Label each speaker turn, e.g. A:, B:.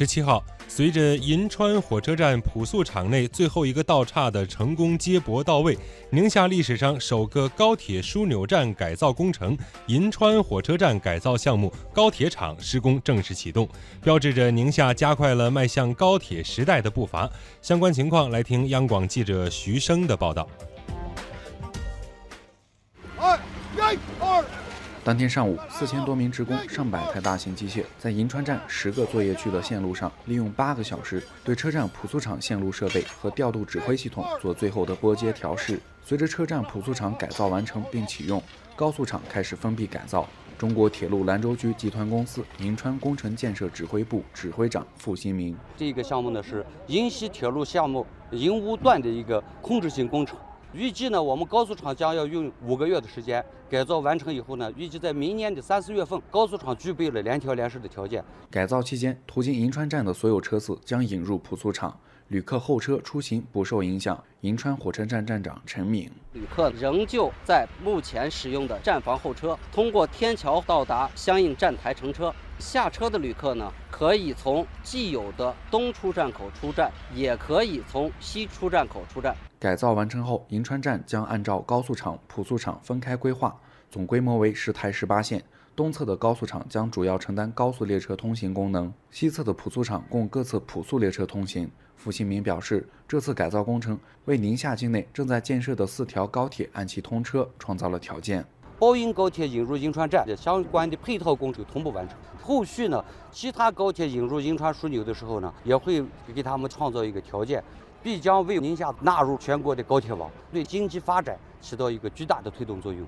A: 十七号，随着银川火车站普速场内最后一个道岔的成功接驳到位，宁夏历史上首个高铁枢纽站改造工程——银川火车站改造项目高铁厂施工正式启动，标志着宁夏加快了迈向高铁时代的步伐。相关情况，来听央广记者徐生的报道。
B: 二一二。当天上午，四千多名职工、上百台大型机械在银川站十个作业区的线路上，利用八个小时对车站普速场线路设备和调度指挥系统做最后的拨接调试。随着车站普速场改造完成并启用，高速场开始封闭改造。中国铁路兰州局集团公司银川工程建设指挥部指挥长付新明：
C: 这个项目呢是银西铁路项目银乌段的一个控制性工程。预计呢，我们高速厂将要用五个月的时间改造完成以后呢，预计在明年的三四月份，高速厂具备了联调联试的条件。
B: 改造期间，途经银川站的所有车次将引入普速场，旅客候车出行不受影响。银川火车站站长陈敏：
D: 旅客仍旧在目前使用的站房候车，通过天桥到达相应站台乘车。下车的旅客呢，可以从既有的东出站口出站，也可以从西出站口出站。
B: 改造完成后，银川站将按照高速场、普速场分开规划，总规模为十台十八线。东侧的高速场将主要承担高速列车通行功能，西侧的普速场供各侧普速列车通行。付新民表示，这次改造工程为宁夏境内正在建设的四条高铁按期通车创造了条件。
C: 包银高铁引入银川站的相关的配套工程同步完成，后续呢，其他高铁引入银川枢纽的时候呢，也会给他们创造一个条件，必将为宁夏纳入全国的高铁网，对经济发展起到一个巨大的推动作用。